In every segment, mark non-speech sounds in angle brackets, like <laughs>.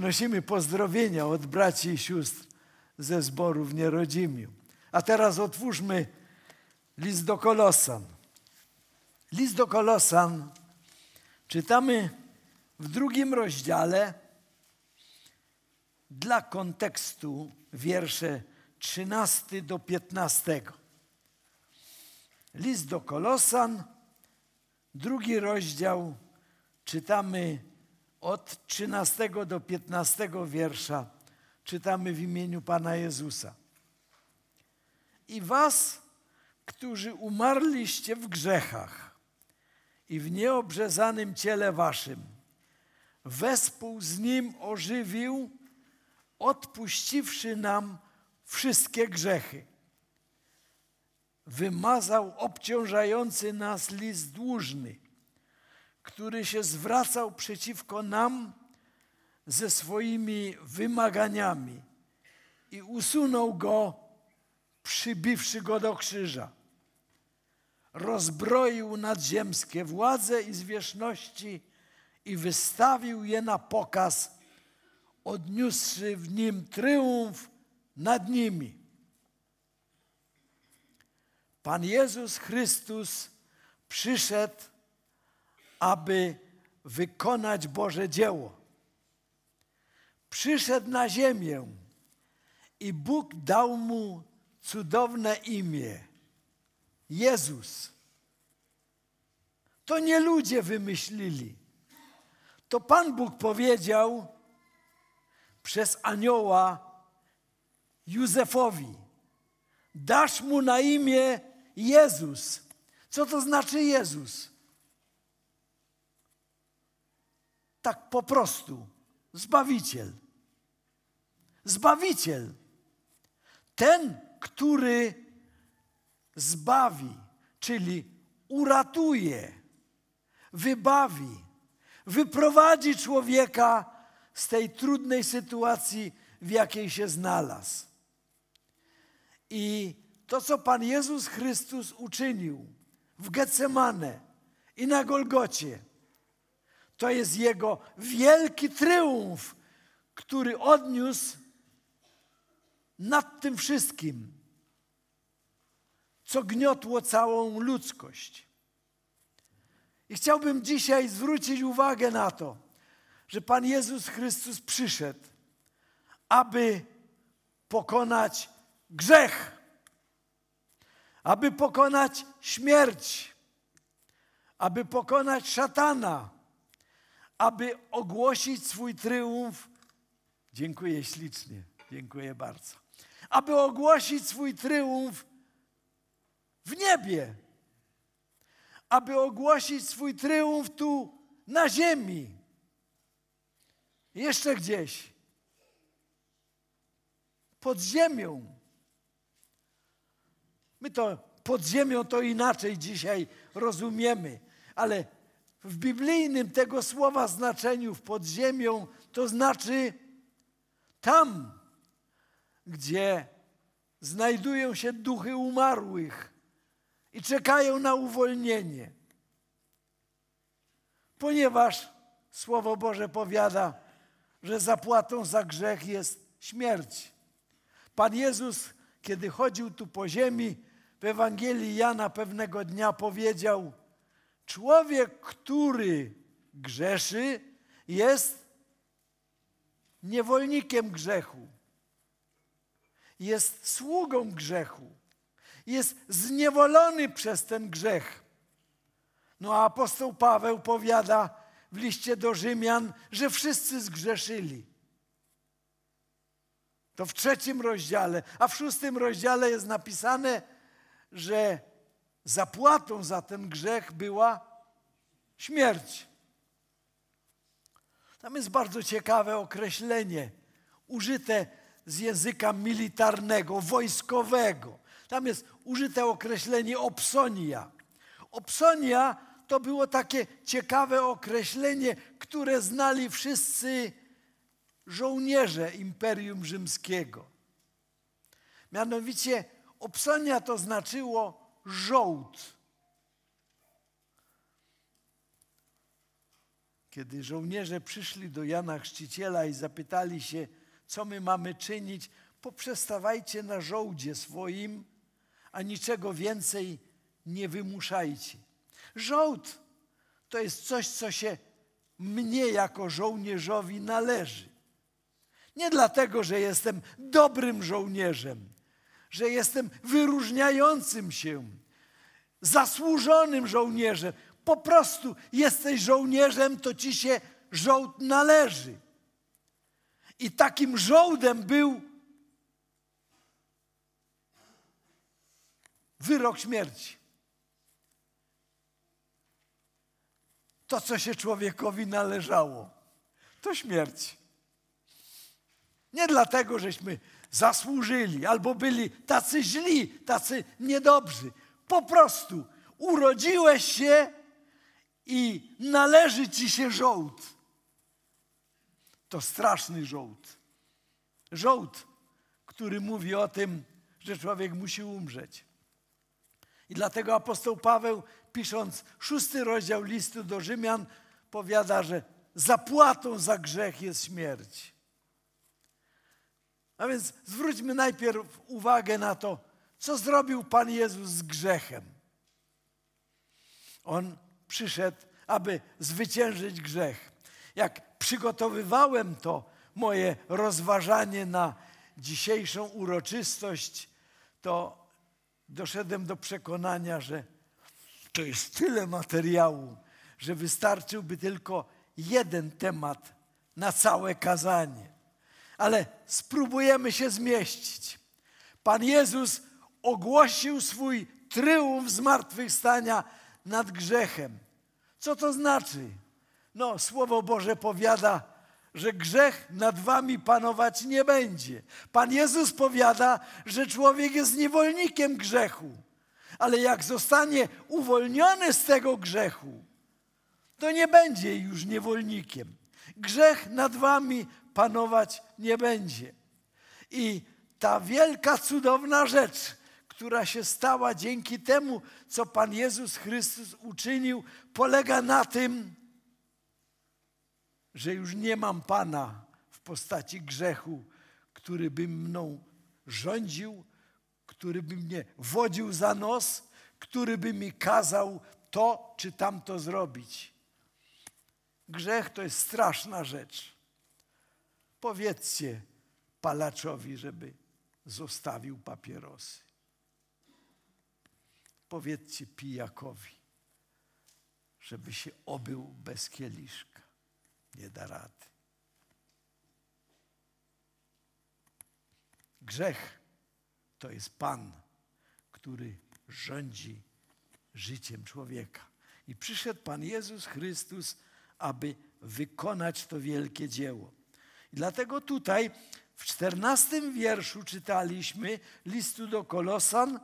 Nosimy pozdrowienia od braci i sióstr ze zboru w Nierodzimiu. A teraz otwórzmy list do Kolosan. List do Kolosan czytamy w drugim rozdziale dla kontekstu wiersze 13 do 15. List do Kolosan, drugi rozdział, czytamy od 13 do 15 wiersza, czytamy w imieniu Pana Jezusa. I was, którzy umarliście w grzechach i w nieobrzezanym ciele waszym, wespół z Nim ożywił, odpuściwszy nam wszystkie grzechy. Wymazał obciążający nas list dłużny, który się zwracał przeciwko nam ze swoimi wymaganiami i usunął go, przybiwszy go do krzyża. Rozbroił nadziemskie władze i zwierzchności i wystawił je na pokaz, odniósłszy w nim tryumf nad nimi. Pan Jezus Chrystus przyszedł, aby wykonać Boże dzieło. Przyszedł na ziemię i Bóg dał mu cudowne imię Jezus. To nie ludzie wymyślili. To Pan Bóg powiedział przez anioła Józefowi: Dasz mu na imię Jezus. Co to znaczy Jezus? Tak po prostu. Zbawiciel. Zbawiciel. Ten, który zbawi, czyli uratuje, wybawi, wyprowadzi człowieka z tej trudnej sytuacji, w jakiej się znalazł. I to, co Pan Jezus Chrystus uczynił w Getsemane i na Golgocie, to jest Jego wielki triumf, który odniósł nad tym wszystkim, co gniotło całą ludzkość. I chciałbym dzisiaj zwrócić uwagę na to, że Pan Jezus Chrystus przyszedł, aby pokonać grzech, aby pokonać śmierć, aby pokonać szatana, aby ogłosić swój triumf. Dziękuję ślicznie, dziękuję bardzo. Aby ogłosić swój triumf w niebie, aby ogłosić swój triumf tu na ziemi, jeszcze gdzieś, pod ziemią. My to pod ziemią to inaczej dzisiaj rozumiemy, ale w biblijnym tego słowa znaczeniu w podziemią to znaczy tam, gdzie znajdują się duchy umarłych i czekają na uwolnienie. Ponieważ Słowo Boże powiada, że zapłatą za grzech jest śmierć. Pan Jezus, kiedy chodził tu po ziemi, w Ewangelii Jana pewnego dnia powiedział: Człowiek, który grzeszy, jest niewolnikiem grzechu, jest sługą grzechu, jest zniewolony przez ten grzech. No a apostoł Paweł powiada w liście do Rzymian, że wszyscy zgrzeszyli. To w trzecim rozdziale, a w szóstym rozdziale jest napisane, że zapłatą za ten grzech była śmierć. Tam jest bardzo ciekawe określenie, użyte z języka militarnego, wojskowego. Tam jest użyte określenie opsonia. Opsonia to było takie ciekawe określenie, które znali wszyscy żołnierze Imperium Rzymskiego. Mianowicie Opsonia to znaczyło żołd. kiedy żołnierze przyszli do Jana Chrzciciela i zapytali się, co my mamy czynić, poprzestawajcie na żołdzie swoim, a niczego więcej nie wymuszajcie. Żołd to jest coś, co się mnie jako żołnierzowi należy. Nie dlatego, że jestem dobrym żołnierzem, że jestem wyróżniającym się, zasłużonym żołnierzem. Po prostu jesteś żołnierzem, to ci się żołd należy. I takim żołdem był wyrok śmierci. To, co się człowiekowi należało, to śmierć. Nie dlatego, żeśmy zasłużyli albo byli tacy źli, tacy niedobrzy. Po prostu urodziłeś się i należy ci się żołd. To straszny żołd. Żołd, który mówi o tym, że człowiek musi umrzeć. I dlatego apostoł Paweł, pisząc szósty rozdział listu do Rzymian, powiada, że zapłatą za grzech jest śmierć. A więc zwróćmy najpierw uwagę na to, co zrobił Pan Jezus z grzechem. On przyszedł, aby zwyciężyć grzech. Jak przygotowywałem to moje rozważanie na dzisiejszą uroczystość, to doszedłem do przekonania, że to jest tyle materiału, że wystarczyłby tylko jeden temat na całe kazanie. Ale spróbujemy się zmieścić. Pan Jezus ogłosił swój tryumf zmartwychwstania nad grzechem. Co to znaczy? No, Słowo Boże powiada, że grzech nad wami panować nie będzie. Pan Jezus powiada, że człowiek jest niewolnikiem grzechu. Ale jak zostanie uwolniony z tego grzechu, to nie będzie już niewolnikiem. Grzech nad wami panować nie będzie. I ta wielka, cudowna rzecz, która się stała dzięki temu, co Pan Jezus Chrystus uczynił, polega na tym, że już nie mam Pana w postaci grzechu, który by mną rządził, który by mnie wodził za nos, który by mi kazał to czy tamto zrobić. Grzech to jest straszna rzecz. Powiedzcie palaczowi, żeby zostawił papierosy. Powiedzcie pijakowi, żeby się obył bez kieliszka. Nie da rady. Grzech to jest Pan, który rządzi życiem człowieka. I przyszedł Pan Jezus Chrystus, aby wykonać to wielkie dzieło. Dlatego tutaj w czternastym wierszu czytaliśmy listu do Kolosan,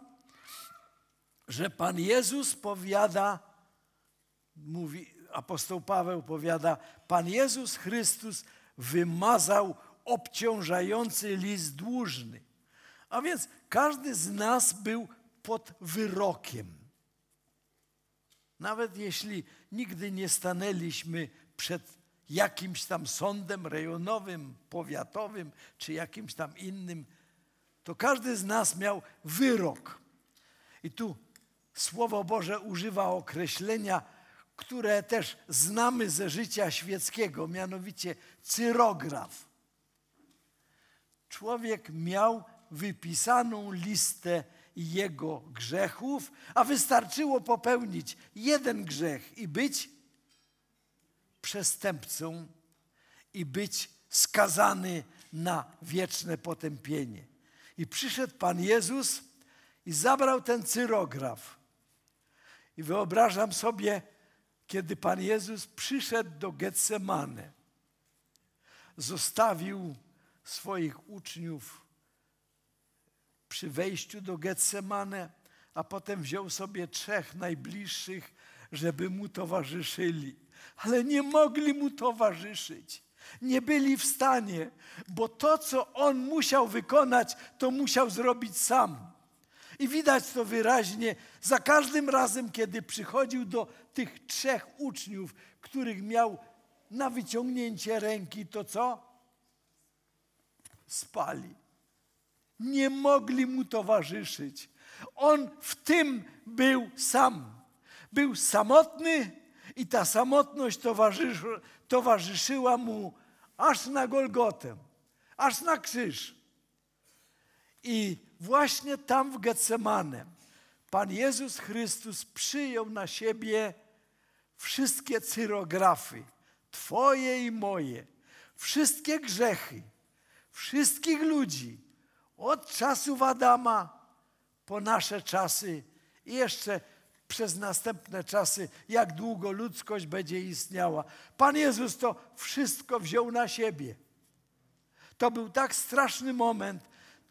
że Pan Jezus powiada, mówi, apostoł Paweł powiada, Pan Jezus Chrystus wymazał obciążający list dłużny. A więc każdy z nas był pod wyrokiem. Nawet jeśli nigdy nie stanęliśmy przed jakimś tam sądem rejonowym, powiatowym czy jakimś tam innym, to każdy z nas miał wyrok. I tu Słowo Boże używa określenia, które też znamy ze życia świeckiego, mianowicie cyrograf. Człowiek miał wypisaną listę jego grzechów, a wystarczyło popełnić jeden grzech i być przestępcą i być skazany na wieczne potępienie. I przyszedł Pan Jezus i zabrał ten cyrograf. I wyobrażam sobie, kiedy Pan Jezus przyszedł do Getsemane, zostawił swoich uczniów przy wejściu do Getsemane, a potem wziął sobie trzech najbliższych, żeby mu towarzyszyli. Ale nie mogli mu towarzyszyć. Nie byli w stanie, bo to, co on musiał wykonać, to musiał zrobić sam. I widać to wyraźnie za każdym razem, kiedy przychodził do tych trzech uczniów, których miał na wyciągnięcie ręki, to co? Spali. Nie mogli mu towarzyszyć. On w tym był sam. Był samotny i ta samotność towarzyszy, towarzyszyła mu aż na Golgotę, aż na krzyż. I właśnie tam w Getsemane Pan Jezus Chrystus przyjął na siebie wszystkie cyrografy, Twoje i moje, wszystkie grzechy, wszystkich ludzi, od czasów Adama po nasze czasy i jeszcze przez następne czasy, jak długo ludzkość będzie istniała. Pan Jezus to wszystko wziął na siebie. To był tak straszny moment.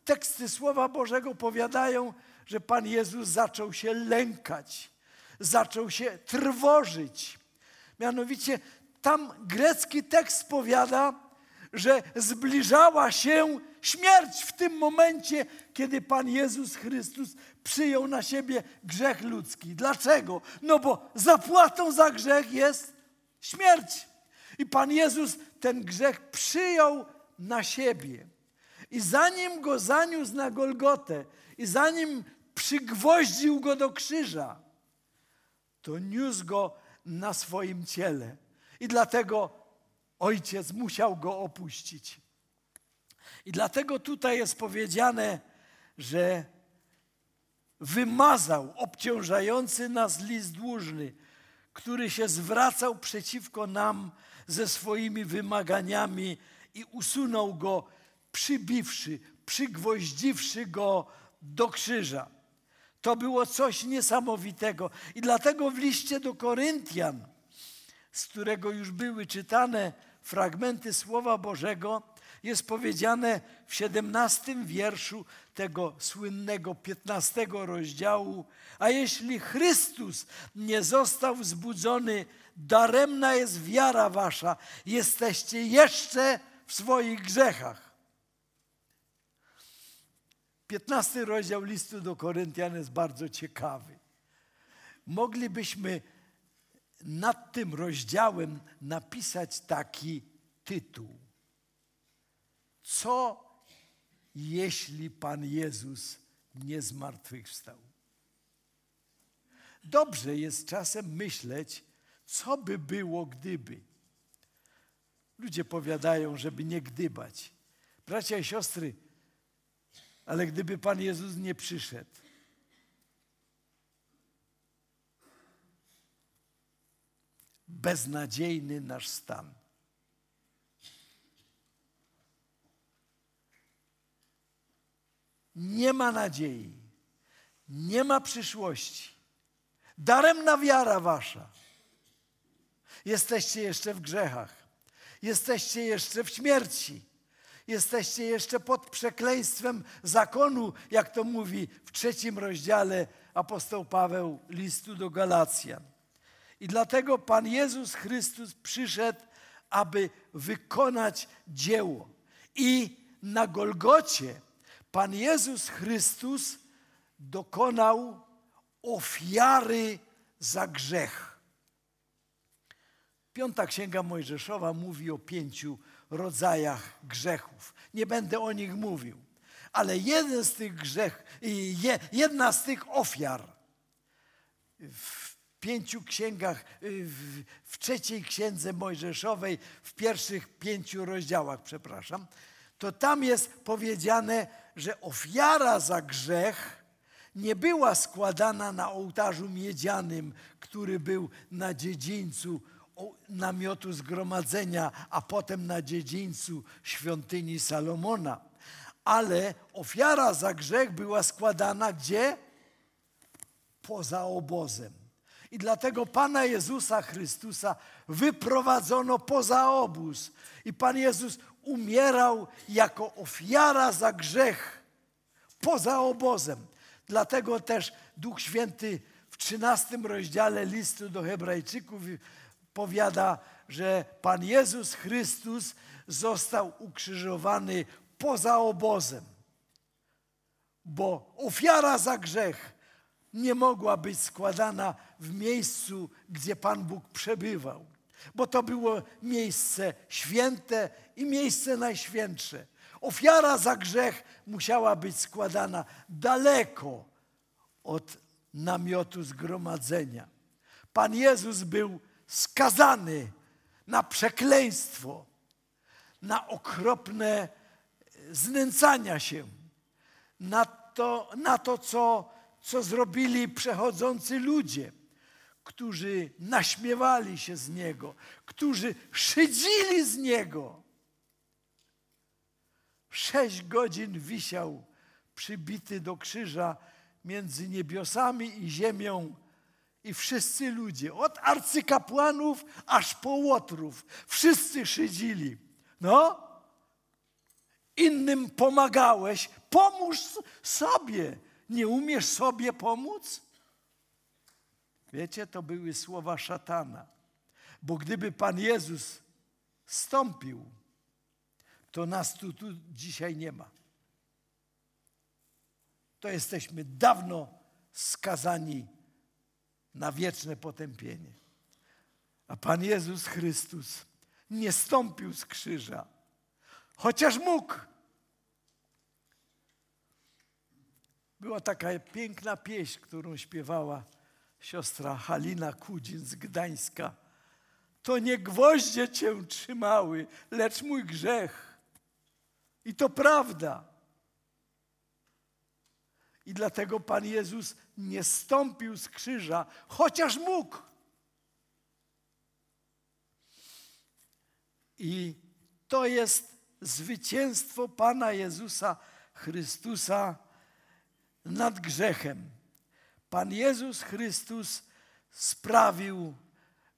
Teksty Słowa Bożego powiadają, że Pan Jezus zaczął się lękać, zaczął się trwożyć. Mianowicie tam grecki tekst powiada, że zbliżała się śmierć w tym momencie, kiedy Pan Jezus Chrystus przyjął na siebie grzech ludzki. Dlaczego? No bo zapłatą za grzech jest śmierć. I Pan Jezus ten grzech przyjął na siebie. I zanim go zaniósł na Golgotę, i zanim przygwoździł go do krzyża, to niósł go na swoim ciele. I dlatego ojciec musiał go opuścić. I dlatego tutaj jest powiedziane, że wymazał obciążający nas list dłużny, który się zwracał przeciwko nam ze swoimi wymaganiami i usunął go, przybiwszy, przygwoździwszy go do krzyża. To było coś niesamowitego. I dlatego w liście do Koryntian, z którego już były czytane fragmenty Słowa Bożego, jest powiedziane w 17 wierszu tego słynnego 15 rozdziału. A jeśli Chrystus nie został wzbudzony, daremna jest wiara wasza, jesteście jeszcze w swoich grzechach. 15 rozdział listu do Koryntian jest bardzo ciekawy. Moglibyśmy nad tym rozdziałem napisać taki tytuł. Co jeśli Pan Jezus nie zmartwychwstał? Dobrze jest czasem myśleć, co by było, gdyby. Ludzie powiadają, żeby nie gdybać. Bracia i siostry, ale gdyby Pan Jezus nie przyszedł, beznadziejny nasz stan. Nie ma nadziei, nie ma przyszłości. Daremna wiara wasza. Jesteście jeszcze w grzechach, jesteście jeszcze w śmierci. Jesteście jeszcze pod przekleństwem zakonu, jak to mówi w trzecim rozdziale apostoł Paweł listu do Galacjan. I dlatego Pan Jezus Chrystus przyszedł, aby wykonać dzieło. I na Golgocie Pan Jezus Chrystus dokonał ofiary za grzech. Piąta Księga Mojżeszowa mówi o pięciu rodzajach grzechów. Nie będę o nich mówił, ale jeden z tych grzech, jedna z tych ofiar w pięciu księgach, w, w trzeciej księdze Mojżeszowej, w pierwszych pięciu rozdziałach, przepraszam, to tam jest powiedziane, że ofiara za grzech nie była składana na ołtarzu miedzianym, który był na dziedzińcu namiotu zgromadzenia, a potem na dziedzińcu świątyni Salomona. Ale ofiara za grzech była składana gdzie? Poza obozem. I dlatego Pana Jezusa Chrystusa wyprowadzono poza obóz. I Pan Jezus umierał jako ofiara za grzech poza obozem. Dlatego też Duch Święty w 13 rozdziale listu do Hebrajczyków powiada, że Pan Jezus Chrystus został ukrzyżowany poza obozem, bo ofiara za grzech nie mogła być składana w miejscu, gdzie Pan Bóg przebywał. Bo to było miejsce święte i miejsce najświętsze. Ofiara za grzech musiała być składana daleko od namiotu zgromadzenia. Pan Jezus był skazany na przekleństwo, na okropne znęcania się, na to, na to co, co zrobili przechodzący ludzie, którzy naśmiewali się z Niego, którzy szydzili z Niego. Sześć godzin wisiał przybity do krzyża między niebiosami i ziemią i wszyscy ludzie, od arcykapłanów aż po łotrów, wszyscy szydzili. No, innym pomagałeś, pomóż sobie. Nie umiesz sobie pomóc? Wiecie, to były słowa szatana. Bo gdyby Pan Jezus stąpił, to nas tu, tu dzisiaj nie ma. To jesteśmy dawno skazani na wieczne potępienie. A Pan Jezus Chrystus nie stąpił z krzyża, chociaż mógł. Była taka piękna pieśń, którą śpiewała siostra Halina Kudzin z Gdańska. To nie gwoździe cię trzymały, lecz mój grzech. I to prawda. I dlatego Pan Jezus nie stąpił z krzyża, chociaż mógł. I to jest zwycięstwo Pana Jezusa Chrystusa nad grzechem. Pan Jezus Chrystus sprawił,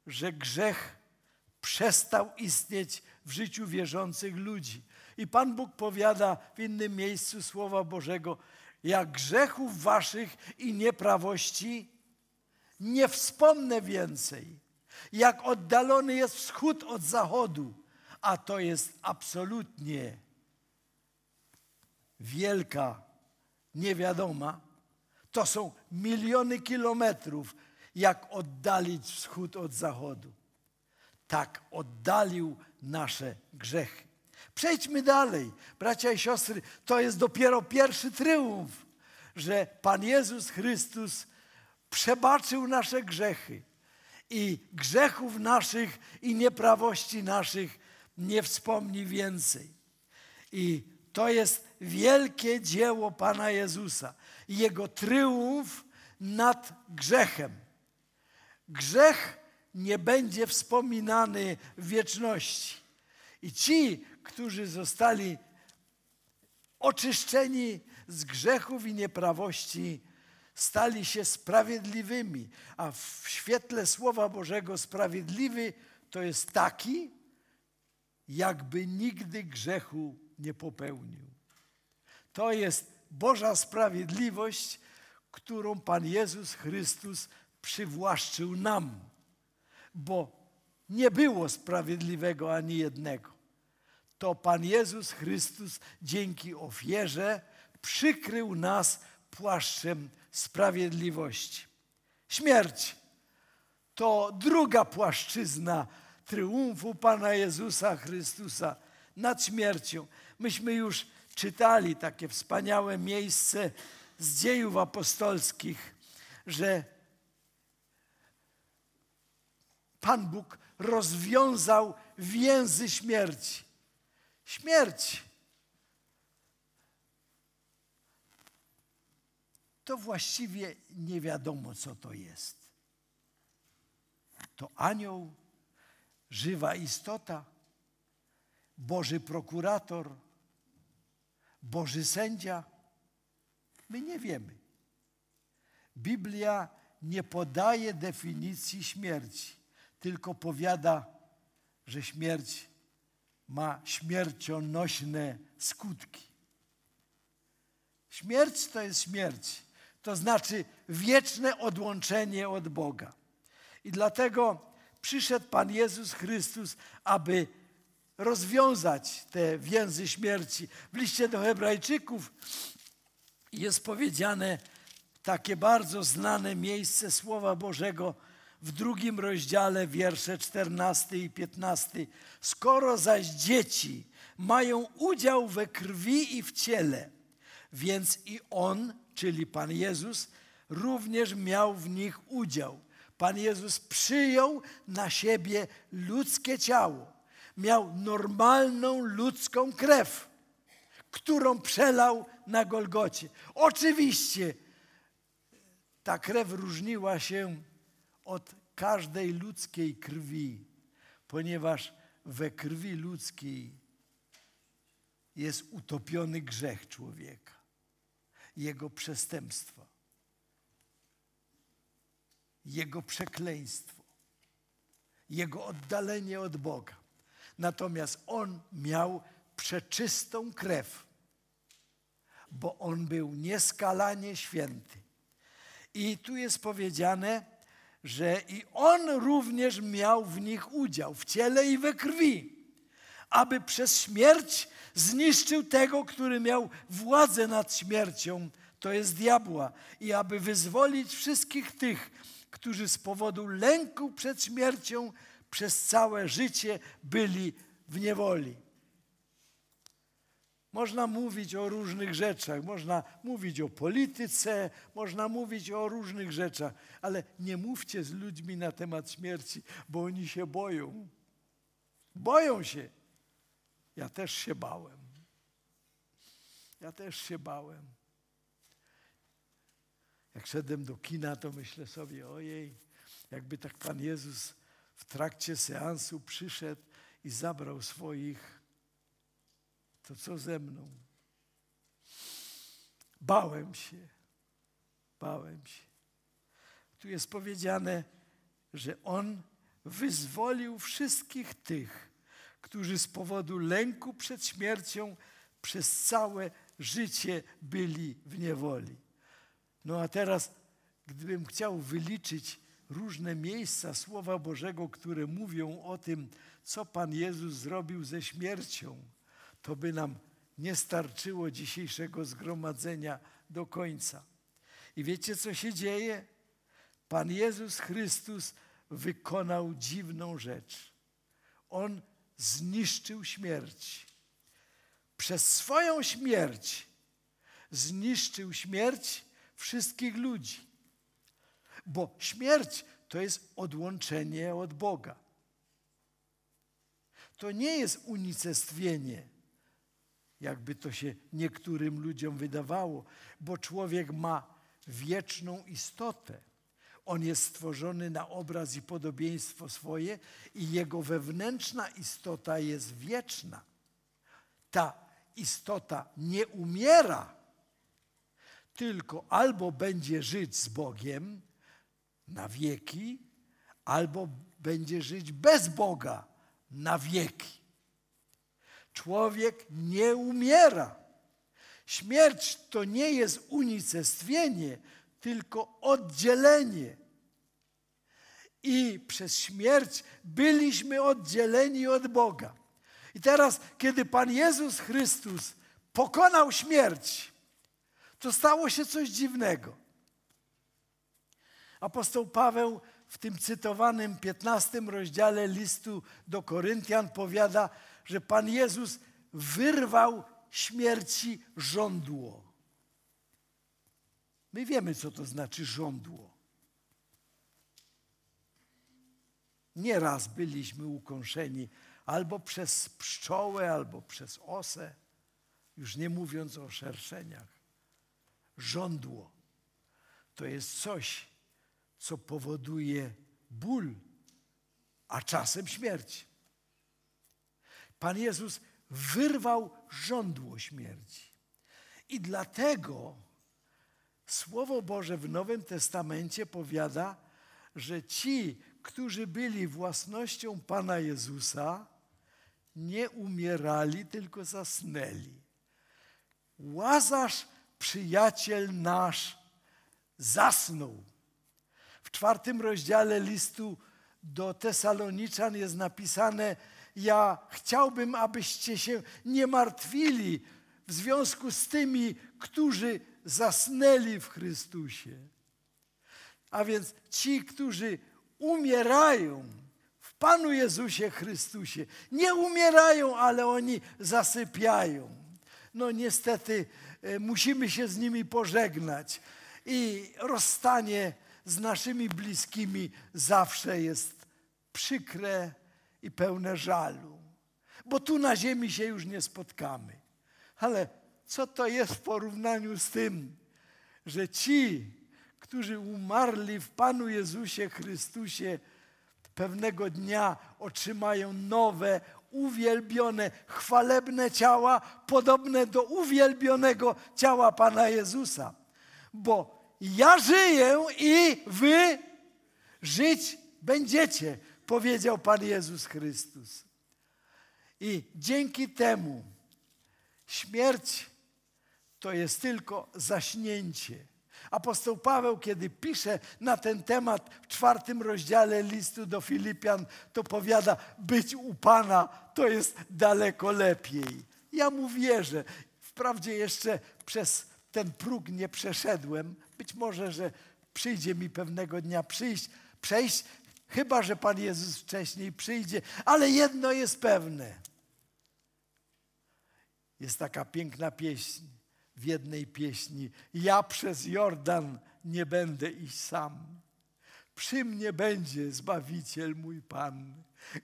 że grzech przestał istnieć w życiu wierzących ludzi. I Pan Bóg powiada w innym miejscu Słowa Bożego, jak grzechów waszych i nieprawości nie wspomnę więcej. Jak oddalony jest wschód od zachodu, a to jest absolutnie wielka niewiadoma, to są miliony kilometrów, jak oddalić wschód od zachodu. Tak oddalił nasze grzechy. Przejdźmy dalej. Bracia i siostry, to jest dopiero pierwszy triumf, że Pan Jezus Chrystus przebaczył nasze grzechy i grzechów naszych i nieprawości naszych nie wspomni więcej. I to jest wielkie dzieło Pana Jezusa. Jego triumf nad grzechem. Grzech nie będzie wspominany w wieczności. I ci, którzy zostali oczyszczeni z grzechów i nieprawości, stali się sprawiedliwymi. A w świetle Słowa Bożego sprawiedliwy to jest taki, jakby nigdy grzechu nie popełnił. To jest Boża sprawiedliwość, którą Pan Jezus Chrystus przywłaszczył nam, bo nie było sprawiedliwego ani jednego. To Pan Jezus Chrystus dzięki ofierze przykrył nas płaszczem sprawiedliwości. Śmierć to druga płaszczyzna triumfu Pana Jezusa Chrystusa nad śmiercią. Myśmy już czytali takie wspaniałe miejsce z dziejów apostolskich, że Pan Bóg rozwiązał więzy śmierci. Śmierć to właściwie nie wiadomo, co to jest. To anioł, żywa istota, Boży prokurator, Boży sędzia? My nie wiemy. Biblia nie podaje definicji śmierci, tylko powiada, że śmierć ma śmiercionośne skutki. Śmierć to jest śmierć, to znaczy wieczne odłączenie od Boga. I dlatego przyszedł Pan Jezus Chrystus, aby rozwiązać te więzy śmierci. W liście do Hebrajczyków jest powiedziane takie bardzo znane miejsce Słowa Bożego w drugim rozdziale, wiersze 14 i 15. Skoro zaś dzieci mają udział we krwi i w ciele, więc i On, czyli Pan Jezus, również miał w nich udział. Pan Jezus przyjął na siebie ludzkie ciało. Miał normalną ludzką krew, którą przelał na Golgocie. Oczywiście ta krew różniła się od każdej ludzkiej krwi, ponieważ we krwi ludzkiej jest utopiony grzech człowieka, jego przestępstwa, jego przekleństwo, jego oddalenie od Boga. Natomiast on miał przeczystą krew, bo on był nieskalanie święty. I tu jest powiedziane, że i on również miał w nich udział, w ciele i we krwi, aby przez śmierć zniszczył tego, który miał władzę nad śmiercią, to jest diabła, i aby wyzwolić wszystkich tych, którzy z powodu lęku przed śmiercią przez całe życie byli w niewoli. Można mówić o różnych rzeczach, można mówić o polityce, można mówić o różnych rzeczach, ale nie mówcie z ludźmi na temat śmierci, bo oni się boją. Boją się. Ja też się bałem. Ja też się bałem. Jak szedłem do kina, to myślę sobie, ojej, jakby tak Pan Jezus w trakcie seansu przyszedł i zabrał swoich to co ze mną? Bałem się, bałem się. Tu jest powiedziane, że On wyzwolił wszystkich tych, którzy z powodu lęku przed śmiercią przez całe życie byli w niewoli. No a teraz, gdybym chciał wyliczyć różne miejsca Słowa Bożego, które mówią o tym, co Pan Jezus zrobił ze śmiercią, to by nam nie starczyło dzisiejszego zgromadzenia do końca. I wiecie, co się dzieje? Pan Jezus Chrystus wykonał dziwną rzecz. On zniszczył śmierć. Przez swoją śmierć zniszczył śmierć wszystkich ludzi. Bo śmierć to jest odłączenie od Boga. To nie jest unicestwienie jakby to się niektórym ludziom wydawało, bo człowiek ma wieczną istotę. On jest stworzony na obraz i podobieństwo swoje i jego wewnętrzna istota jest wieczna. Ta istota nie umiera, tylko albo będzie żyć z Bogiem na wieki, albo będzie żyć bez Boga na wieki. Człowiek nie umiera. Śmierć to nie jest unicestwienie, tylko oddzielenie. I przez śmierć byliśmy oddzieleni od Boga. I teraz, kiedy Pan Jezus Chrystus pokonał śmierć, to stało się coś dziwnego. Apostoł Paweł w tym cytowanym 15 rozdziale listu do Koryntian powiada, że Pan Jezus wyrwał śmierci żądło. My wiemy, co to znaczy żądło. Nieraz byliśmy ukąszeni albo przez pszczołę, albo przez osę, już nie mówiąc o szerszeniach. Żądło to jest coś, co powoduje ból, a czasem śmierć. Pan Jezus wyrwał żądło śmierci. I dlatego Słowo Boże w Nowym Testamencie powiada, że ci, którzy byli własnością Pana Jezusa, nie umierali, tylko zasnęli. Łazarz, przyjaciel nasz, zasnął. Czwartym rozdziale listu do Tesaloniczan jest napisane, ja chciałbym, abyście się nie martwili w związku z tymi, którzy zasnęli w Chrystusie. A więc ci, którzy umierają w Panu Jezusie Chrystusie. Nie umierają, ale oni zasypiają. No niestety e, musimy się z nimi pożegnać i rozstanie z naszymi bliskimi zawsze jest przykre i pełne żalu, bo tu na ziemi się już nie spotkamy. Ale co to jest w porównaniu z tym, że ci, którzy umarli w Panu Jezusie Chrystusie, pewnego dnia otrzymają nowe, uwielbione, chwalebne ciała, podobne do uwielbionego ciała Pana Jezusa. Bo ja żyję i wy żyć będziecie, powiedział Pan Jezus Chrystus. I dzięki temu śmierć to jest tylko zaśnięcie. Apostoł Paweł, kiedy pisze na ten temat w czwartym rozdziale listu do Filipian, to powiada, być u Pana to jest daleko lepiej. Ja mu wierzę. Wprawdzie jeszcze przez ten próg nie przeszedłem. Być może, że przyjdzie mi pewnego dnia przyjść, przejść, chyba że Pan Jezus wcześniej przyjdzie. Ale jedno jest pewne. Jest taka piękna pieśń w jednej pieśni. Ja przez Jordan nie będę iść sam. Przy mnie będzie Zbawiciel mój Pan.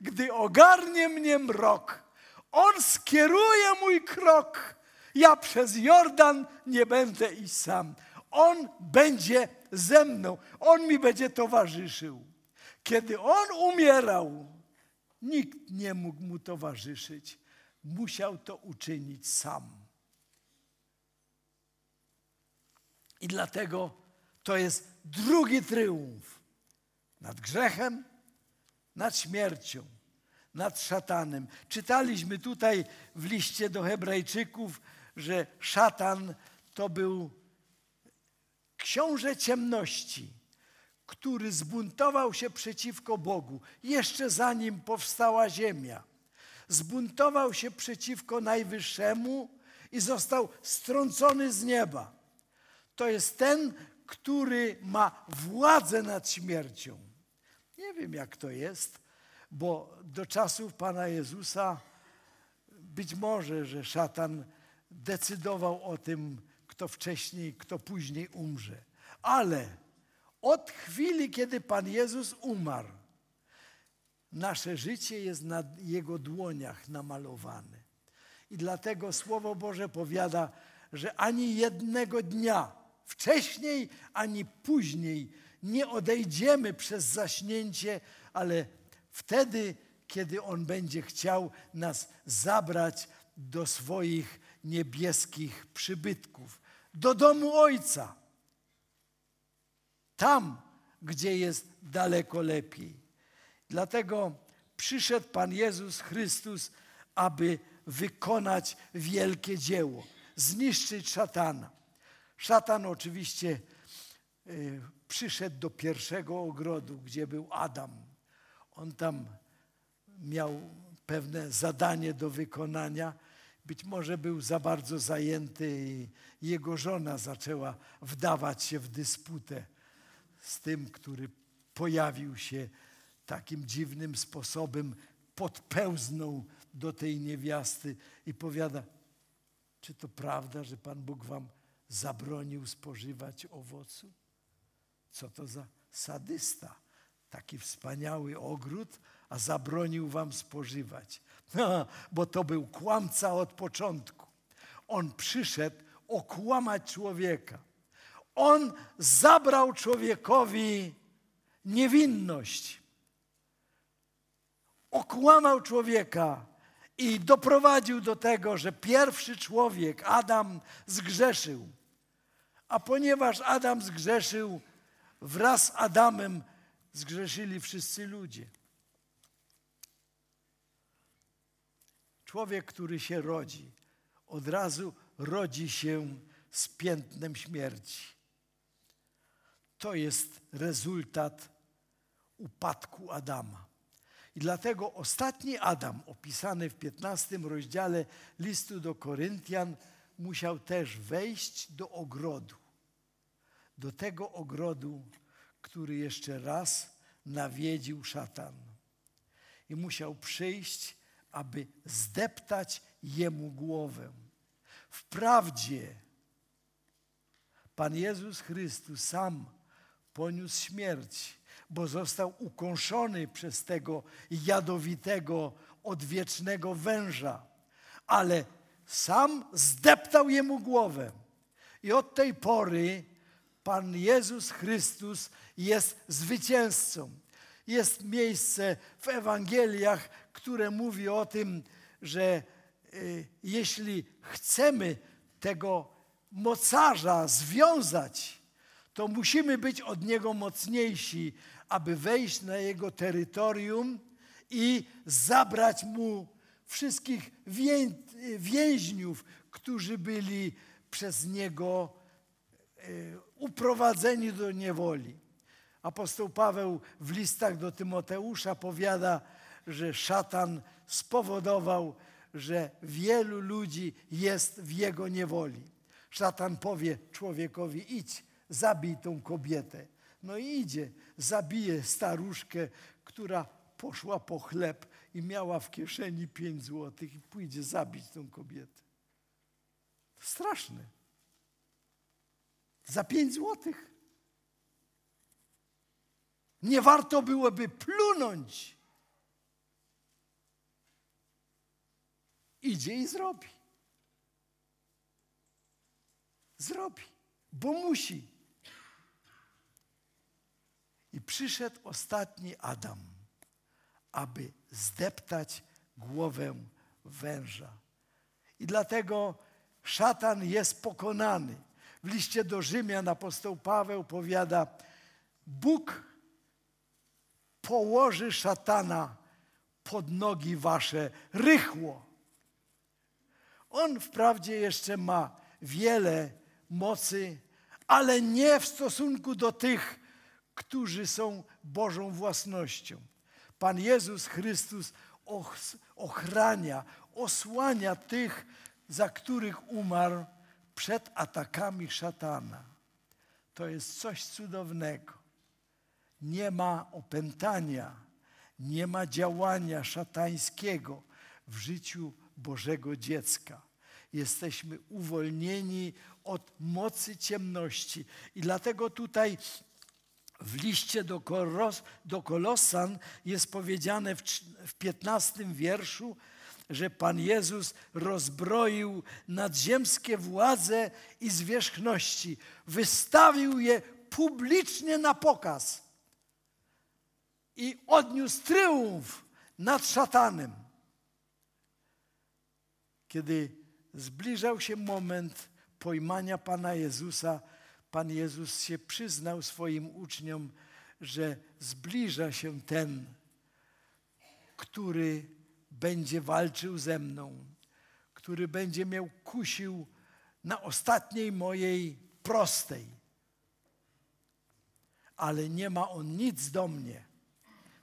Gdy ogarnie mnie mrok, On skieruje mój krok. Ja przez Jordan nie będę iść sam. On będzie ze mną. On mi będzie towarzyszył. Kiedy On umierał, nikt nie mógł mu towarzyszyć. Musiał to uczynić sam. I dlatego to jest drugi triumf nad grzechem, nad śmiercią, nad szatanem. Czytaliśmy tutaj w liście do Hebrajczyków, że szatan to był książę ciemności, który zbuntował się przeciwko Bogu jeszcze zanim powstała ziemia. Zbuntował się przeciwko Najwyższemu i został strącony z nieba to jest ten, który ma władzę nad śmiercią. Nie wiem, jak to jest, bo do czasów Pana Jezusa być może, że szatan decydował o tym, kto wcześniej, kto później umrze. Ale od chwili, kiedy Pan Jezus umarł, nasze życie jest na Jego dłoniach namalowane. I dlatego Słowo Boże powiada, że ani jednego dnia wcześniej ani później nie odejdziemy przez zaśnięcie, ale wtedy, kiedy On będzie chciał nas zabrać do swoich niebieskich przybytków, do domu Ojca. Tam, gdzie jest daleko lepiej. Dlatego przyszedł Pan Jezus Chrystus, aby wykonać wielkie dzieło, zniszczyć szatana. Szatan oczywiście y, przyszedł do pierwszego ogrodu, gdzie był Adam. On tam miał pewne zadanie do wykonania. Być może był za bardzo zajęty i jego żona zaczęła wdawać się w dysputę z tym, który pojawił się takim dziwnym sposobem, podpełznął do tej niewiasty i powiada, czy to prawda, że Pan Bóg wam zabronił spożywać owocu? Co to za sadysta? Taki wspaniały ogród, a zabronił wam spożywać. <laughs> Bo to był kłamca od początku. On przyszedł okłamać człowieka. On zabrał człowiekowi niewinność. Okłamał człowieka i doprowadził do tego, że pierwszy człowiek, Adam, zgrzeszył. A ponieważ Adam zgrzeszył, wraz z Adamem zgrzeszyli wszyscy ludzie. Człowiek, który się rodzi, od razu rodzi się z piętnem śmierci. To jest rezultat upadku Adama. I dlatego ostatni Adam, opisany w 15 rozdziale listu do Koryntian, musiał też wejść do ogrodu. Do tego ogrodu, który jeszcze raz nawiedził szatan. I musiał przyjść, aby zdeptać jemu głowę. Wprawdzie Pan Jezus Chrystus sam poniósł śmierć, bo został ukąszony przez tego jadowitego, odwiecznego węża, ale sam zdeptał jemu głowę. I od tej pory Pan Jezus Chrystus jest zwycięzcą. Jest miejsce w Ewangeliach, które mówi o tym, że y, jeśli chcemy tego mocarza związać, to musimy być od niego mocniejsi, aby wejść na jego terytorium i zabrać mu wszystkich więźniów, którzy byli przez niego e, uprowadzeni do niewoli. Apostoł Paweł w listach do Tymoteusza powiada, że szatan spowodował, że wielu ludzi jest w jego niewoli. Szatan powie człowiekowi: idź, zabij tą kobietę. No i idzie, zabije staruszkę, która poszła po chleb i miała w kieszeni pięć złotych i pójdzie zabić tą kobietę. To straszne. Za pięć złotych. Nie warto byłoby plunąć. Idzie i zrobi. Zrobi, bo musi. I przyszedł ostatni Adam, aby zdeptać głowę węża. I dlatego szatan jest pokonany. W liście do Rzymian apostoł Paweł powiada, Bóg położy szatana pod nogi wasze rychło. On wprawdzie jeszcze ma wiele mocy, ale nie w stosunku do tych, którzy są Bożą własnością. Pan Jezus Chrystus ochrania, osłania tych, za których umarł przed atakami szatana. To jest coś cudownego. Nie ma opętania, nie ma działania szatańskiego w życiu Bożego dziecka. Jesteśmy uwolnieni od mocy ciemności. I dlatego tutaj w liście do, Koros, do Kolosan jest powiedziane w, w 15 wierszu, że Pan Jezus rozbroił nadziemskie władze i zwierzchności. Wystawił je publicznie na pokaz i odniósł tryumf nad szatanem. Kiedy zbliżał się moment pojmania Pana Jezusa, Pan Jezus się przyznał swoim uczniom, że zbliża się ten, który będzie walczył ze mną, który będzie miał kusił na ostatniej mojej prostej. Ale nie ma on nic do mnie.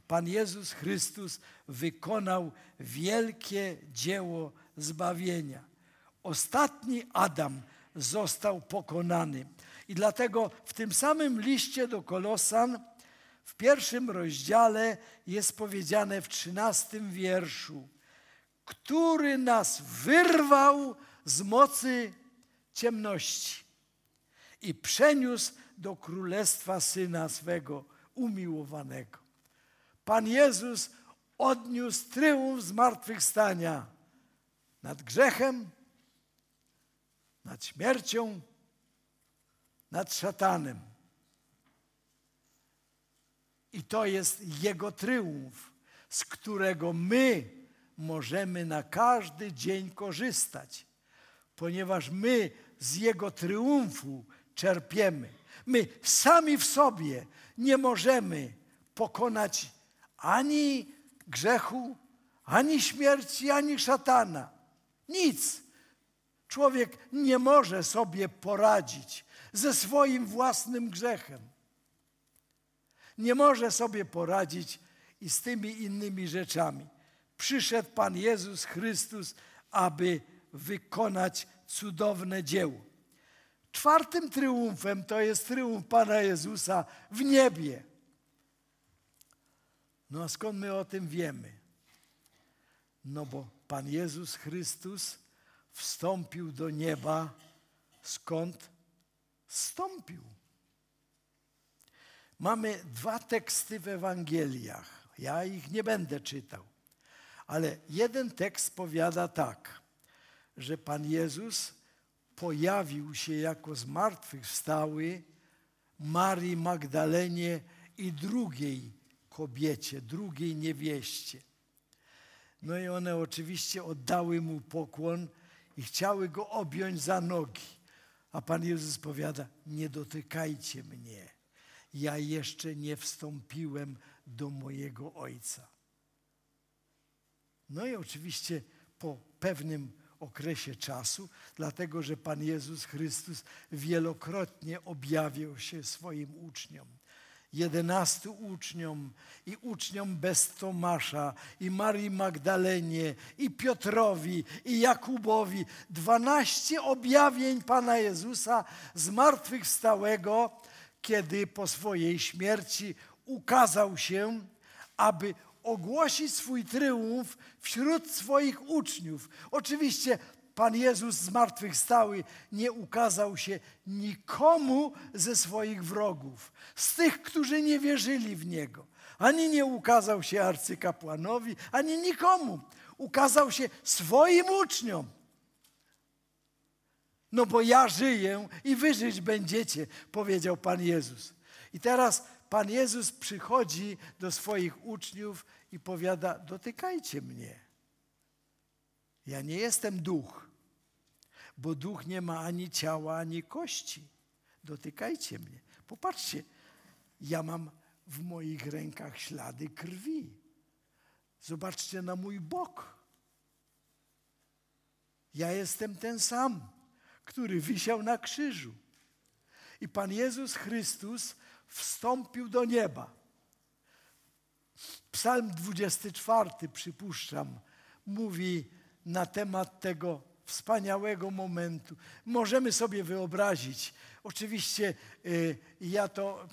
Pan Jezus Chrystus wykonał wielkie dzieło zbawienia. Ostatni Adam został pokonany. I dlatego w tym samym liście do Kolosan, w pierwszym rozdziale jest powiedziane w trzynastym wierszu, który nas wyrwał z mocy ciemności i przeniósł do królestwa Syna swego umiłowanego. Pan Jezus odniósł tryumf zmartwychwstania nad grzechem, nad śmiercią, nad szatanem. I to jest Jego tryumf, z którego my możemy na każdy dzień korzystać, ponieważ my z Jego triumfu czerpiemy. My sami w sobie nie możemy pokonać ani grzechu, ani śmierci, ani szatana. Nic. Człowiek nie może sobie poradzić ze swoim własnym grzechem. Nie może sobie poradzić i z tymi innymi rzeczami. Przyszedł Pan Jezus Chrystus, aby wykonać cudowne dzieło. Czwartym triumfem to jest triumf Pana Jezusa w niebie. No a skąd my o tym wiemy? No bo Pan Jezus Chrystus wstąpił do nieba. Skąd wstąpił? Mamy dwa teksty w Ewangeliach. Ja ich nie będę czytał. Ale jeden tekst powiada tak, że Pan Jezus pojawił się jako zmartwychwstały Marii Magdalenie i drugiej kobiecie, drugiej niewieście. No i one oczywiście oddały mu pokłon i chciały go objąć za nogi. A Pan Jezus powiada, nie dotykajcie mnie. Ja jeszcze nie wstąpiłem do mojego Ojca. No i oczywiście po pewnym okresie czasu, dlatego że Pan Jezus Chrystus wielokrotnie objawiał się swoim uczniom. Jedenastu uczniom i uczniom bez Tomasza i Marii Magdalenie i Piotrowi i Jakubowi. Dwanaście objawień Pana Jezusa zmartwychwstałego, kiedy po swojej śmierci ukazał się, aby ogłosić swój tryumf wśród swoich uczniów. Oczywiście Pan Jezus zmartwychwstały nie ukazał się nikomu ze swoich wrogów, z tych, którzy nie wierzyli w Niego. Ani nie ukazał się arcykapłanowi, ani nikomu. Ukazał się swoim uczniom. No bo ja żyję i wy żyć będziecie, powiedział Pan Jezus. I teraz Pan Jezus przychodzi do swoich uczniów i powiada: Dotykajcie mnie. Ja nie jestem duch, bo duch nie ma ani ciała, ani kości. Dotykajcie mnie. Popatrzcie, ja mam w moich rękach ślady krwi. Zobaczcie na mój bok. Ja jestem ten sam, który wisiał na krzyżu. I Pan Jezus Chrystus wstąpił do nieba. Psalm 24, przypuszczam, mówi na temat tego wspaniałego momentu. Możemy sobie wyobrazić, oczywiście y, ja to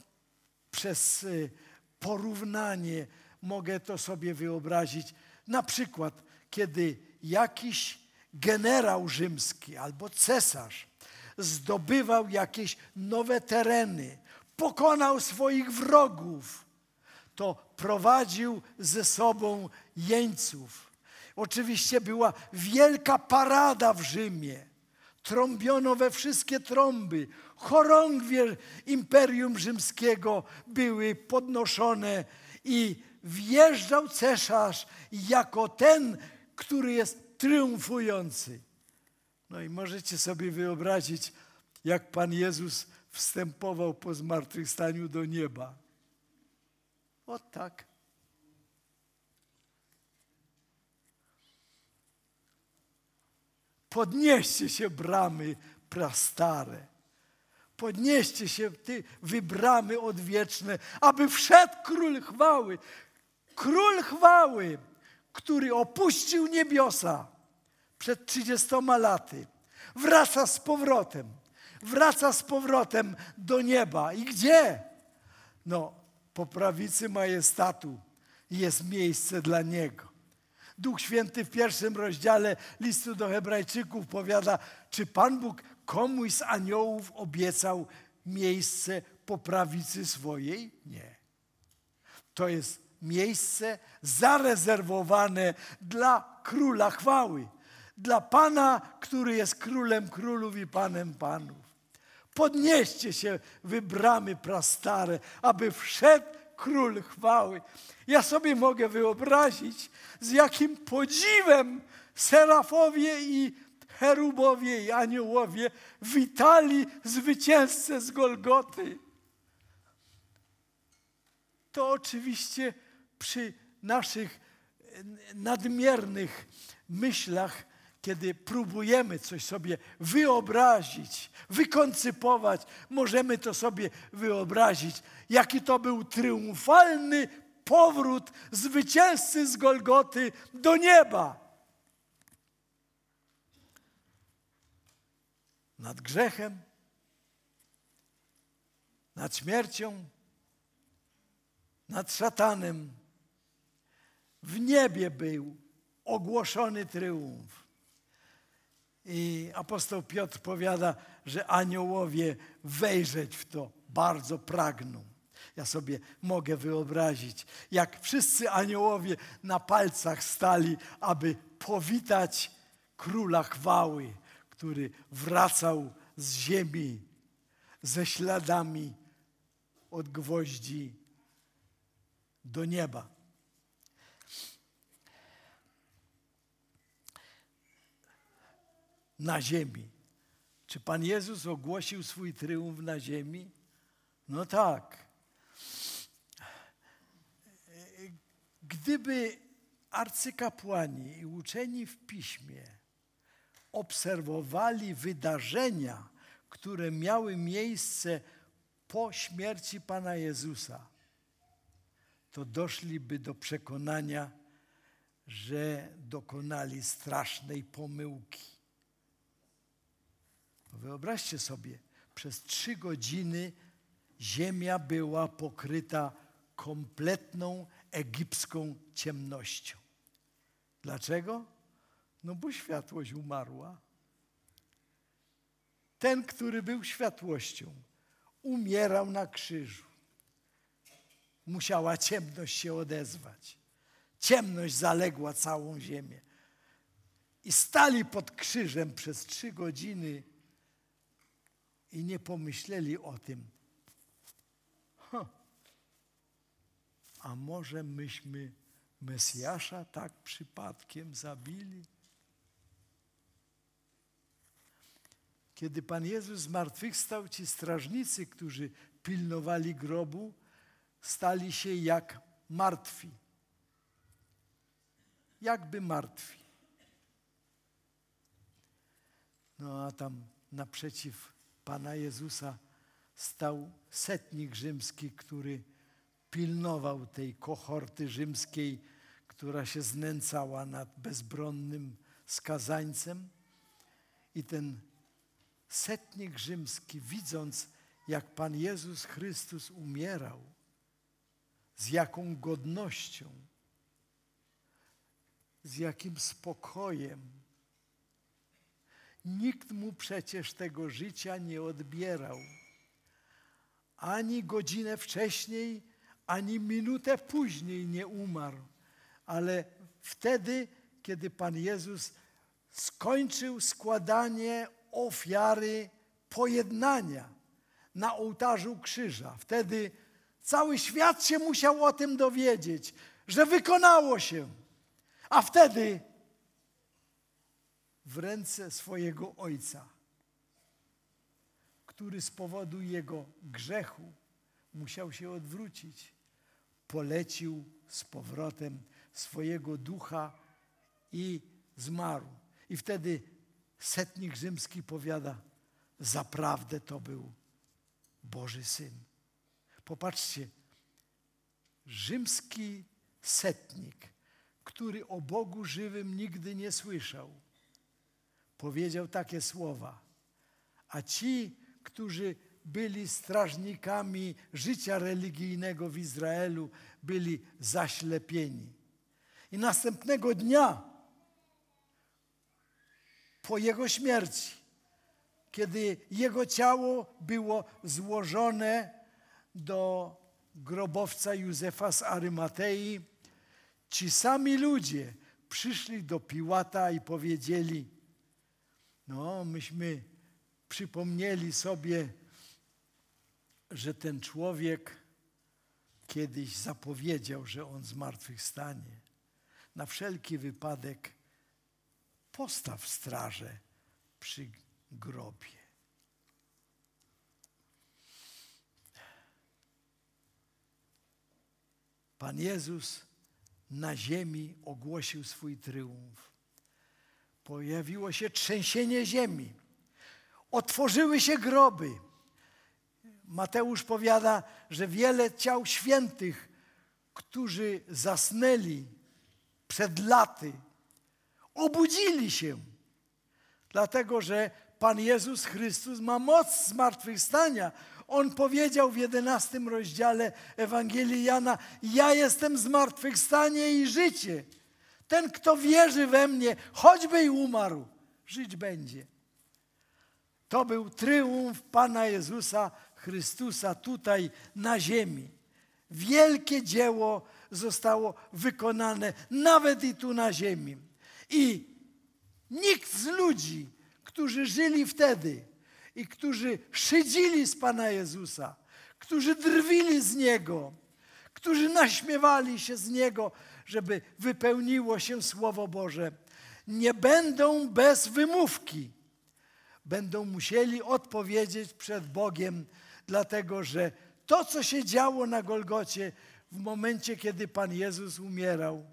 przez y, porównanie mogę to sobie wyobrazić. Na przykład, kiedy jakiś generał rzymski albo cesarz zdobywał jakieś nowe tereny, pokonał swoich wrogów, to prowadził ze sobą jeńców. Oczywiście była wielka parada w Rzymie. Trąbiono we wszystkie trąby. Chorągwie Imperium Rzymskiego były podnoszone i wjeżdżał cesarz jako ten, który jest triumfujący. No i możecie sobie wyobrazić, jak Pan Jezus wstępował po zmartwychwstaniu do nieba. O tak. Podnieście się bramy prastare. Podnieście się ty, wy bramy odwieczne, aby wszedł król chwały. Król chwały, który opuścił niebiosa przed trzydziestoma laty. Wraca z powrotem. Wraca z powrotem do nieba. I gdzie? No, po prawicy majestatu jest miejsce dla Niego. Duch Święty w pierwszym rozdziale listu do Hebrajczyków powiada, czy Pan Bóg komuś z aniołów obiecał miejsce po prawicy swojej? Nie. To jest miejsce zarezerwowane dla króla chwały, dla Pana, który jest królem królów i panem panów. Podnieście się, wy bramy prastare, aby wszedł król chwały. Ja sobie mogę wyobrazić, z jakim podziwem serafowie i cherubowie i aniołowie witali zwycięzcę z Golgoty. To oczywiście przy naszych nadmiernych myślach kiedy próbujemy coś sobie wyobrazić, wykoncypować, możemy to sobie wyobrazić, jaki to był triumfalny powrót zwycięzcy z Golgoty do nieba. Nad grzechem, nad śmiercią, nad szatanem w niebie był ogłoszony triumf. I apostoł Piotr powiada, że aniołowie wejrzeć w to bardzo pragną. Ja sobie mogę wyobrazić, jak wszyscy aniołowie na palcach stali, aby powitać króla chwały, który wracał z ziemi ze śladami od gwoździ do nieba. Na ziemi. Czy Pan Jezus ogłosił swój triumf na ziemi? No tak. Gdyby arcykapłani i uczeni w piśmie obserwowali wydarzenia, które miały miejsce po śmierci Pana Jezusa, to doszliby do przekonania, że dokonali strasznej pomyłki. Wyobraźcie sobie, przez trzy godziny ziemia była pokryta kompletną egipską ciemnością. Dlaczego? No bo światłość umarła. Ten, który był światłością, umierał na krzyżu. Musiała ciemność się odezwać. Ciemność zaległa całą ziemię. I stali pod krzyżem przez trzy godziny i nie pomyśleli o tym. Huh. A może myśmy Mesjasza tak przypadkiem zabili? Kiedy Pan Jezus zmartwychwstał, ci strażnicy, którzy pilnowali grobu, stali się jak martwi. Jakby martwi. No a tam naprzeciw Pana Jezusa stał setnik rzymski, który pilnował tej kohorty rzymskiej, która się znęcała nad bezbronnym skazańcem. I ten setnik rzymski, widząc, jak Pan Jezus Chrystus umierał, z jaką godnością, z jakim spokojem. Nikt mu przecież tego życia nie odbierał. Ani godzinę wcześniej, ani minutę później nie umarł, ale wtedy, kiedy Pan Jezus skończył składanie ofiary pojednania na ołtarzu krzyża. Wtedy cały świat się musiał o tym dowiedzieć, że wykonało się. A wtedy w ręce swojego Ojca, który z powodu jego grzechu musiał się odwrócić, polecił z powrotem swojego ducha i zmarł. I wtedy setnik rzymski powiada, zaprawdę to był Boży Syn. Popatrzcie, rzymski setnik, który o Bogu żywym nigdy nie słyszał, powiedział takie słowa, a ci, którzy byli strażnikami życia religijnego w Izraelu, byli zaślepieni. I następnego dnia po jego śmierci, kiedy jego ciało było złożone do grobowca Józefa z Arymatei, ci sami ludzie przyszli do Piłata i powiedzieli: No, myśmy przypomnieli sobie, że ten człowiek kiedyś zapowiedział, że on zmartwychwstanie. Na wszelki wypadek postaw strażę przy grobie. Pan Jezus na ziemi ogłosił swój triumf. Pojawiło się trzęsienie ziemi. Otworzyły się groby. Mateusz powiada, że wiele ciał świętych, którzy zasnęli przed laty, obudzili się, dlatego że Pan Jezus Chrystus ma moc zmartwychwstania. On powiedział w jedenastym rozdziale Ewangelii Jana: Ja jestem zmartwychwstanie i życie. Ten, kto wierzy we mnie, choćby i umarł, żyć będzie. To był tryumf Pana Jezusa Chrystusa tutaj na ziemi. Wielkie dzieło zostało wykonane nawet i tu na ziemi. I nikt z ludzi, którzy żyli wtedy i którzy szydzili z Pana Jezusa, którzy drwili z Niego, którzy naśmiewali się z Niego, żeby wypełniło się Słowo Boże, nie będą bez wymówki. Będą musieli odpowiedzieć przed Bogiem, dlatego że to, co się działo na Golgocie w momencie, kiedy Pan Jezus umierał,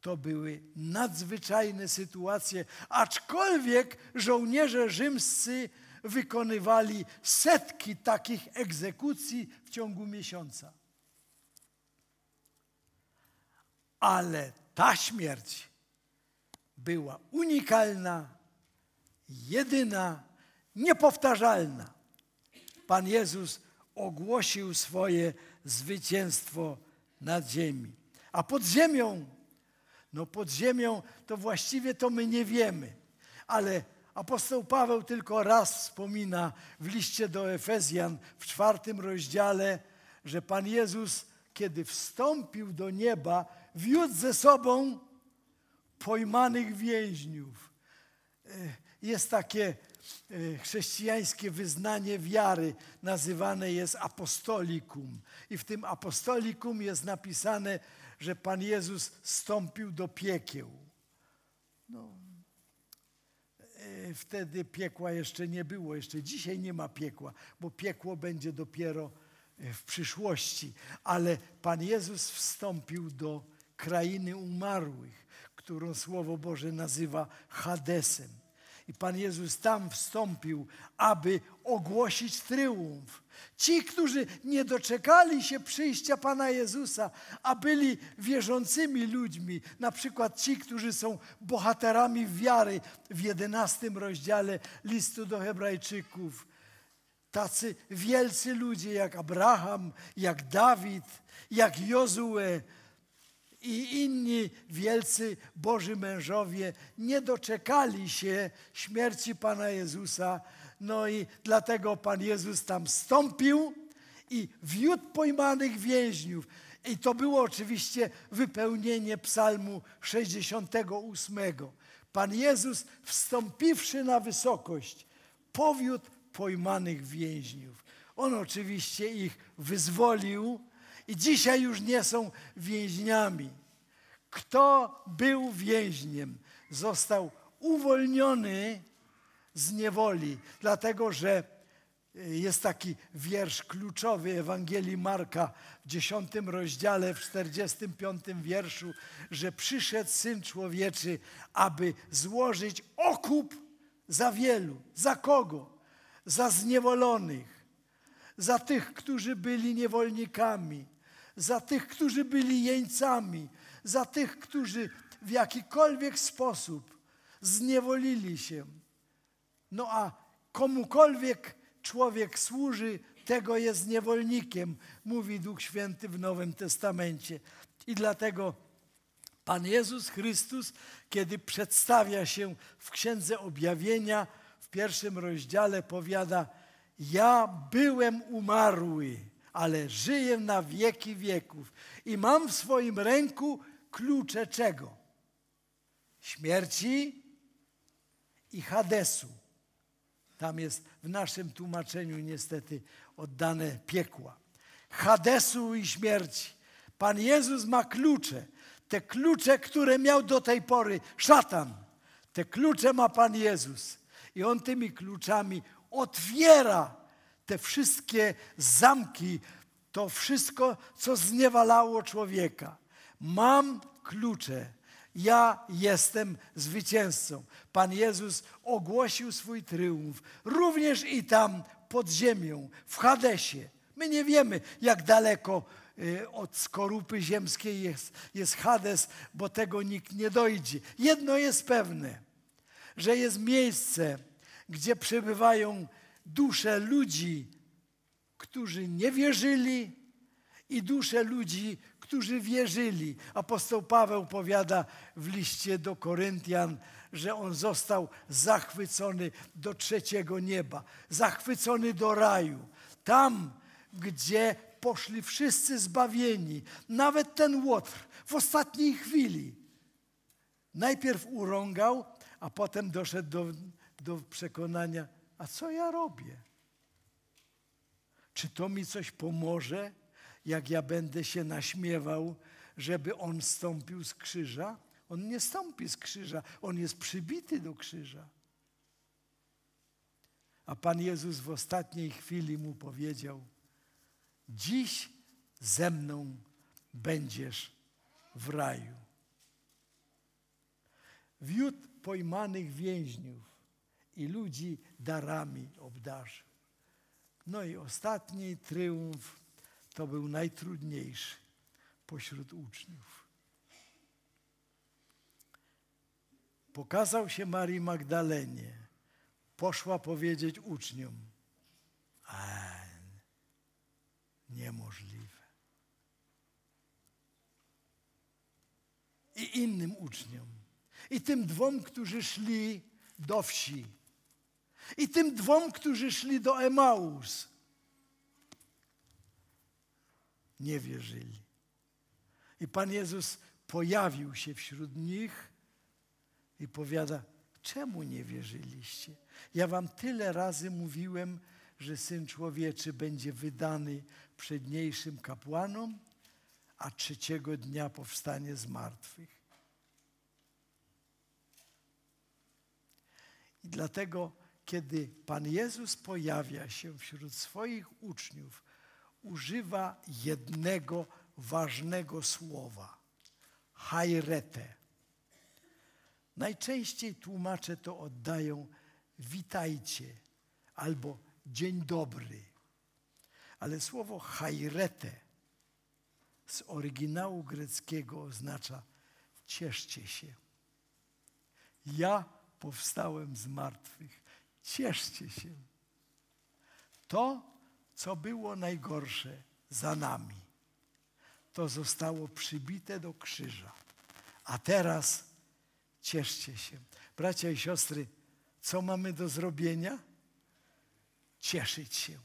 to były nadzwyczajne sytuacje, aczkolwiek żołnierze rzymscy wykonywali setki takich egzekucji w ciągu miesiąca. Ale ta śmierć była unikalna, jedyna, niepowtarzalna. Pan Jezus ogłosił swoje zwycięstwo nad ziemi. A pod ziemią, no pod ziemią to właściwie to my nie wiemy, ale apostoł Paweł tylko raz wspomina w liście do Efezjan w czwartym rozdziale, że Pan Jezus, kiedy wstąpił do nieba, wiódł ze sobą pojmanych więźniów. E, jest takie e, chrześcijańskie wyznanie wiary, nazywane jest apostolikum. I w tym apostolikum jest napisane, że Pan Jezus stąpił do piekieł. No, e, wtedy piekła jeszcze nie było, jeszcze dzisiaj nie ma piekła, bo piekło będzie dopiero w przyszłości. Ale Pan Jezus wstąpił do krainy umarłych, którą Słowo Boże nazywa Hadesem. I Pan Jezus tam wstąpił, aby ogłosić tryumf. Ci, którzy nie doczekali się przyjścia Pana Jezusa, a byli wierzącymi ludźmi, na przykład ci, którzy są bohaterami wiary w jedenastym rozdziale listu do Hebrajczyków, tacy wielcy ludzie jak Abraham, jak Dawid, jak Jozue, i inni wielcy Boży mężowie nie doczekali się śmierci Pana Jezusa. No i dlatego Pan Jezus tam stąpił i wiódł pojmanych więźniów. I to było oczywiście wypełnienie psalmu 68. Pan Jezus wstąpiwszy na wysokość, powiódł pojmanych więźniów. On oczywiście ich wyzwolił, i dzisiaj już nie są więźniami. Kto był więźniem, został uwolniony z niewoli, dlatego że e, jest taki wiersz kluczowy Ewangelii Marka w dziesiątym rozdziale, w czterdziestym piątym wierszu, że przyszedł Syn Człowieczy, aby złożyć okup za wielu. Za kogo? Za zniewolonych, za tych, którzy byli niewolnikami, za tych, którzy byli jeńcami, za tych, którzy w jakikolwiek sposób zniewolili się. No a komukolwiek człowiek służy, tego jest niewolnikiem, mówi Duch Święty w Nowym Testamencie. I dlatego Pan Jezus Chrystus, kiedy przedstawia się w Księdze Objawienia, w pierwszym rozdziale powiada, ja byłem umarły ale żyję na wieki wieków i mam w swoim ręku klucze czego? Śmierci i Hadesu. Tam jest w naszym tłumaczeniu niestety oddane piekła. Hadesu i śmierci. Pan Jezus ma klucze. Te klucze, które miał do tej pory szatan. Te klucze ma Pan Jezus. I On tymi kluczami otwiera te wszystkie zamki, to wszystko, co zniewalało człowieka. Mam klucze. Ja jestem zwycięzcą. Pan Jezus ogłosił swój tryumf, również i tam pod ziemią, w Hadesie. My nie wiemy, jak daleko y, od skorupy ziemskiej jest, jest Hades, bo tego nikt nie dojdzie. Jedno jest pewne, że jest miejsce, gdzie przebywają dusze ludzi, którzy nie wierzyli i dusze ludzi, którzy wierzyli. Apostoł Paweł powiada w liście do Koryntian, że on został zachwycony do trzeciego nieba, zachwycony do raju. Tam, gdzie poszli wszyscy zbawieni, nawet ten Łotr w ostatniej chwili. Najpierw urągał, a potem doszedł do, do przekonania, a co ja robię? Czy to mi coś pomoże, jak ja będę się naśmiewał, żeby on stąpił z krzyża? On nie stąpi z krzyża, on jest przybity do krzyża. A Pan Jezus w ostatniej chwili mu powiedział: Dziś ze mną będziesz w raju. Wiód pojmanych więźniów i ludzi darami obdarzył. No i ostatni triumf to był najtrudniejszy pośród uczniów. Pokazał się Marii Magdalenie. Poszła powiedzieć uczniom. A, niemożliwe. I innym uczniom. I tym dwom, którzy szli do wsi. I tym dwom, którzy szli do Emaus. Nie wierzyli. I Pan Jezus pojawił się wśród nich i powiada, czemu nie wierzyliście? Ja wam tyle razy mówiłem, że Syn Człowieczy będzie wydany przedniejszym kapłanom, a trzeciego dnia powstanie z martwych. I dlatego, kiedy Pan Jezus pojawia się wśród swoich uczniów, używa jednego ważnego słowa hajrete. Najczęściej tłumacze to oddają witajcie albo dzień dobry. Ale słowo hajrete z oryginału greckiego oznacza cieszcie się. Ja powstałem z martwych. Cieszcie się. To, co było najgorsze za nami, to zostało przybite do krzyża. A teraz cieszcie się. Bracia i siostry, co mamy do zrobienia? Cieszyć się.